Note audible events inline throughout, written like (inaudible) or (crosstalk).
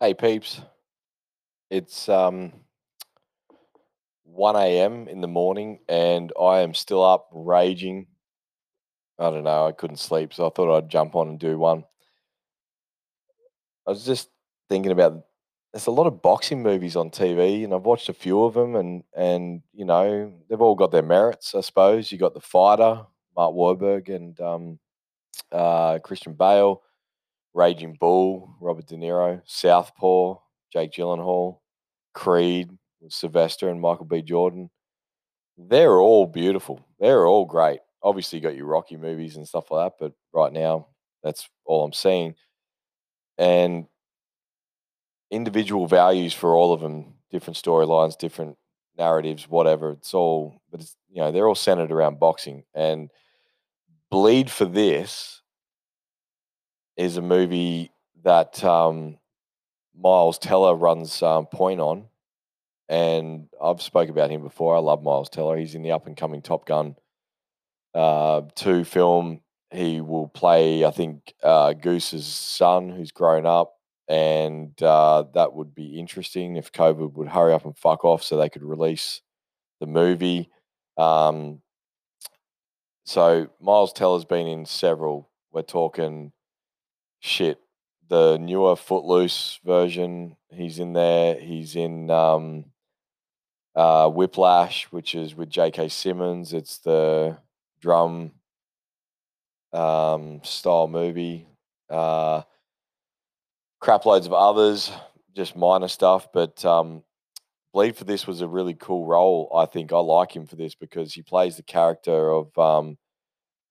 Hey peeps, it's um 1 a.m. in the morning and I am still up raging. I don't know, I couldn't sleep, so I thought I'd jump on and do one. I was just thinking about there's a lot of boxing movies on TV and I've watched a few of them and and you know, they've all got their merits, I suppose. You got The Fighter, Mark Wahlberg and um uh Christian Bale, Raging Bull, Robert De Niro, Southpaw, Jake Gyllenhaal, Creed, Sylvester and Michael B. Jordan. They're all beautiful. They're all great. Obviously, you got your Rocky movies and stuff like that, but right now, that's all I'm seeing. And individual values for all of them, different storylines, different narratives, whatever. It's all, but it's you know they're all centered around boxing. And Bleed for this is a movie that um, Miles Teller runs um, point on, and I've spoke about him before. I love Miles Teller. He's in the up and coming Top Gun uh, two film. He will play, I think, uh, Goose's son, who's grown up, and uh, that would be interesting if COVID would hurry up and fuck off so they could release the movie. Um, so Miles Teller's been in several. We're talking shit. The newer Footloose version, he's in there. He's in um, uh, Whiplash, which is with J.K. Simmons. It's the drum um, style movie. Uh, crap loads of others, just minor stuff. But um, Bleed for this was a really cool role. I think I like him for this because he plays the character of um,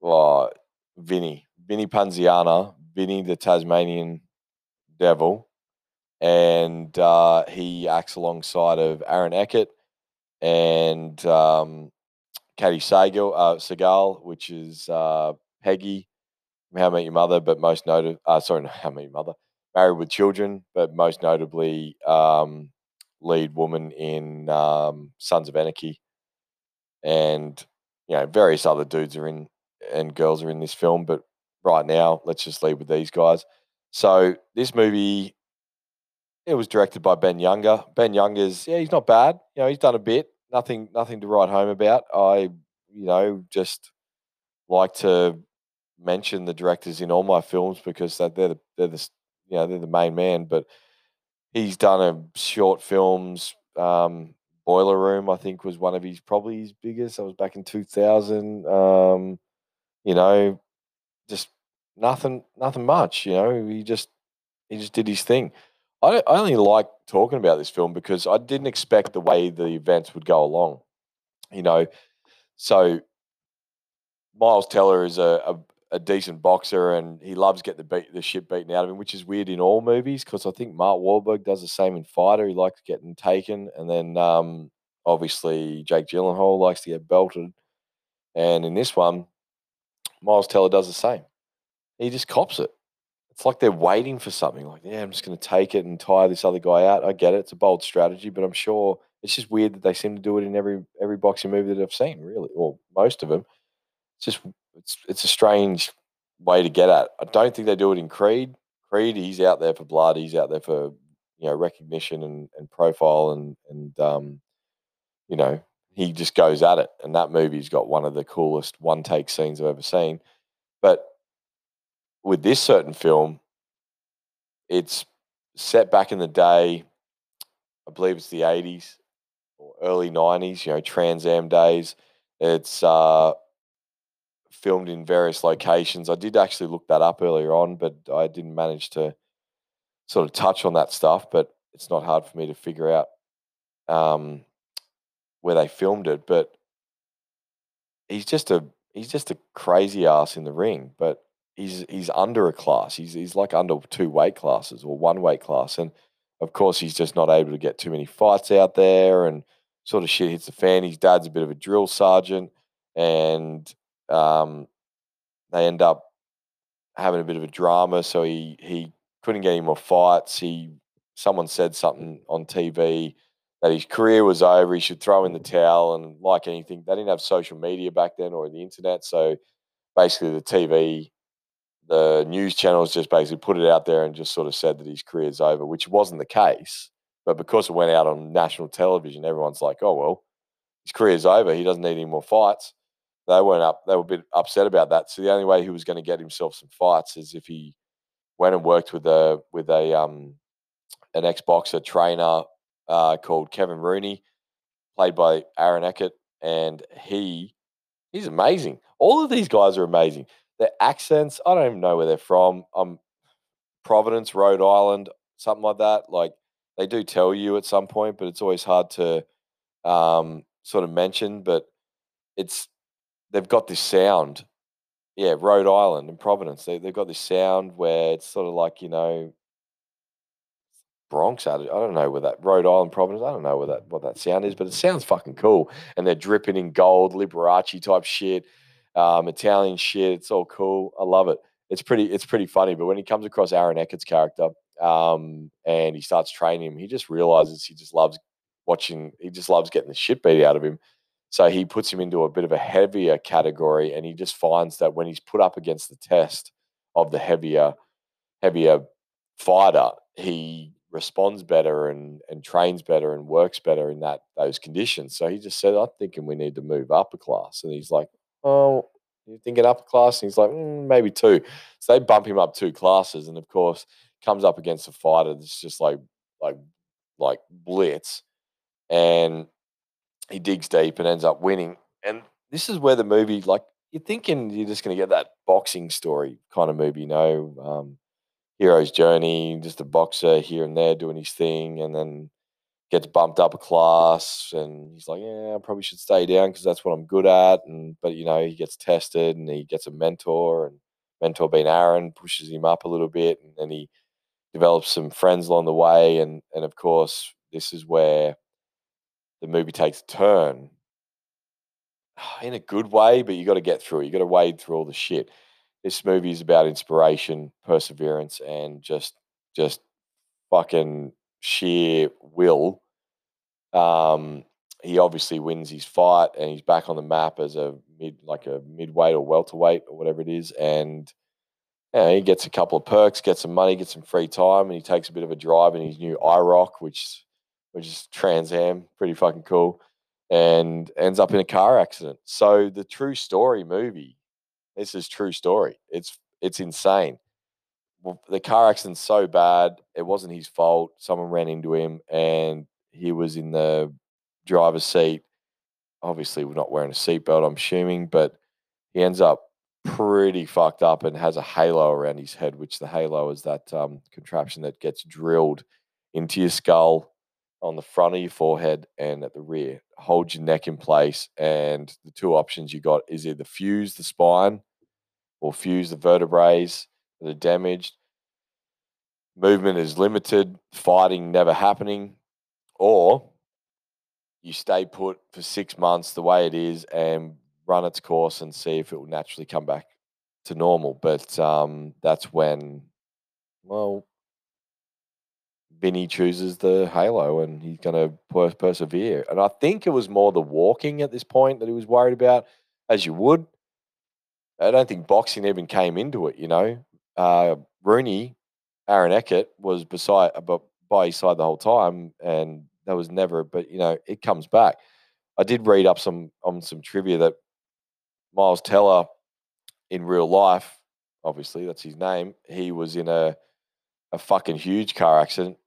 well, Vinny, Vinny Pazienza, Vinny the Tasmanian Devil, and uh, he acts alongside of Aaron Eckhart and um, Katey Sagal, uh, Sagal, which is uh, Peggy How I Met Your Mother, but most noted, uh, sorry, not How Met Your Mother, Married with Children, but most notably um, lead woman in um, Sons of Anarchy, and you know various other dudes are in and girls are in this film, but right now let's just leave with these guys. So this movie, it was directed by Ben Younger. Ben Younger's yeah, he's not bad. You know, he's done a bit. Nothing, nothing to write home about. I, you know, just like to mention the directors in all my films because they're the they're the you know they're the main man. But he's done a short films. Um, Boiler Room, I think, was one of his probably his biggest. That was back in two thousand. Um, you know, nothing, nothing much. You know, he just he just did his thing. I, I only like talking about this film because I didn't expect the way the events would go along. You know, so Miles Teller is a, a, a decent boxer and he loves getting the beat the shit beaten out of him, which is weird in all movies because I think Mark Wahlberg does the same in Fighter. He likes getting taken, and then um, obviously Jake Gyllenhaal likes to get belted. And in this one, Miles Teller does the same. He just cops it. It's like they're waiting for something. Like, yeah, I'm just going to take it and tire this other guy out. I get it; it's a bold strategy, but I'm sure it's just weird that they seem to do it in every every boxing movie that I've seen, really, or most of them. It's just it's it's a strange way to get at. I don't think they do it in Creed. Creed, he's out there for blood. He's out there for you know recognition and, and profile and and um, you know he just goes at it. And that movie's got one of the coolest one take scenes I've ever seen. But with this certain film, it's set back in the day. I believe it's the 80s or early 90s, you know, Trans Am days. It's uh, filmed in various locations. I did actually look that up earlier on, but I didn't manage to sort of touch on that stuff. But it's not hard for me to figure out um, where they filmed it. But he's just a he's just a crazy ass in the ring. But he's he's under a class. He's he's like under two weight classes or one weight class, and of course he's just not able to get too many fights out there, and sort of shit hits the fan. His dad's a bit of a drill sergeant, and um, they end up having a bit of a drama. So he he couldn't get any more fights. He someone said something on TV that his career was over. He should throw in the towel. And like anything, they didn't have social media back then or the internet. So basically, the TV the news channels just basically put it out there and just sort of said that his career's over, which wasn't the case. But because it went out on national television, everyone's like, "Oh well, his career's over. He doesn't need any more fights." They weren't up. They were a bit upset about that. So the only way he was going to get himself some fights is if he went and worked with a with a um an ex boxer trainer uh, called Kevin Rooney, played by Aaron Eckhart, and he he's amazing. All of these guys are amazing. Their accents, I don't even know where they're from. Um, Providence, Rhode Island, something like that. Like they do tell you at some point, but it's always hard to um, sort of mention. But it's they've got this sound. Yeah, Rhode Island and Providence. They, they've got this sound where it's sort of like you know Bronx. I don't know where that Rhode Island Providence. I don't know where that what that sound is, but it sounds fucking cool. And they're dripping in gold, Liberace type shit, um, Italian shit. It's all cool. I love it. It's pretty. It's pretty funny. But when he comes across Aaron Eckhart's character, um, and he starts training him, he just realizes he just loves watching. He just loves getting the shit beat out of him. So he puts him into a bit of a heavier category, and he just finds that when he's put up against the test of the heavier, heavier fighter, he responds better and and trains better and works better in that those conditions. So he just said, "I'm thinking we need to move up a class," and he's like, "Oh." You thinking upper class? And he's like, mm, maybe two. So they bump him up two classes, and of course, comes up against a fighter that's just like, like, like blitz, and he digs deep and ends up winning. And this is where the movie, like, you're thinking you're just going to get that boxing story kind of movie, you know, um, hero's journey, just a boxer here and there doing his thing, and then gets bumped up a class, and he's like, "Yeah, I probably should stay down because that's what I'm good at." And but you know, he gets tested, and he gets a mentor, and mentor being Aaron pushes him up a little bit, and then he develops some friends along the way, and and of course, this is where the movie takes a turn (sighs) in a good way, but you got to get through it. You got to wade through all the shit. This movie is about inspiration, perseverance, and just just fucking sheer will. Um, he obviously wins his fight, and he's back on the map as a mid, like a midweight or welterweight or whatever it is, and yeah, he gets a couple of perks, gets some money, gets some free time, and he takes a bit of a drive in his new IROC, which which is Trans Am, pretty fucking cool, and ends up in a car accident. So the true story movie, this is true story. It's it's insane. Well, the car accident's so bad, it wasn't his fault. Someone ran into him, and he was in the driver's seat. Obviously, we're not wearing a seatbelt, I'm assuming, but he ends up pretty fucked up and has a halo around his head, which the halo is that um, contraption that gets drilled into your skull on the front of your forehead and at the rear. Hold your neck in place. And the two options you got is either fuse the spine or fuse the vertebrae that are damaged. Movement is limited, fighting never happening, or you stay put for six months the way it is and run its course and see if it will naturally come back to normal. But um, that's when, well, Vinny chooses the Halo and he's going to per- persevere. And I think it was more the walking at this point that he was worried about, as you would. I don't think boxing even came into it, you know. Uh, Rooney, Aaron Eckhart, was beside uh, by his side the whole time, and that was never. But you know, it comes back. I did read up some on some trivia that Miles Teller, in real life, obviously that's his name. He was in a a fucking huge car accident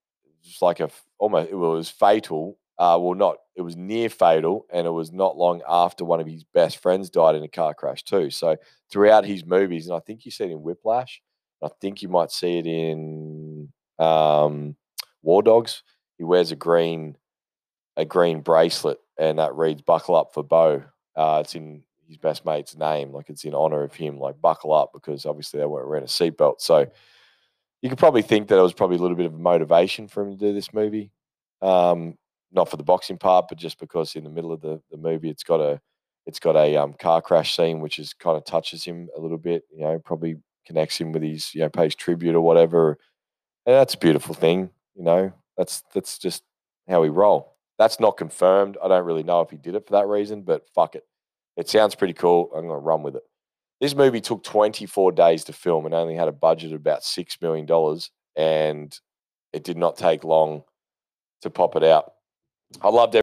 just like a almost it was fatal. Uh, well, not it was near fatal, and it was not long after one of his best friends died in a car crash too. So throughout his movies, and I think you it in Whiplash, I think you might see it in um, War Dogs. He wears a green a green bracelet, and that reads "Buckle up for Bo." Uh, it's in his best mate's name, like it's in honor of him. Like buckle up because obviously they weren't wearing a seatbelt. So you could probably think that it was probably a little bit of a motivation for him to do this movie. Um, not for the boxing part, but just because in the middle of the, the movie, it's got a it's got a um, car crash scene, which is kind of touches him a little bit. You know, probably connects him with his you know pays tribute or whatever. And that's a beautiful thing. You know, that's that's just how we roll. That's not confirmed. I don't really know if he did it for that reason, but fuck it. It sounds pretty cool. I'm gonna run with it. This movie took 24 days to film and only had a budget of about $6 million. And it did not take long to pop it out. I loved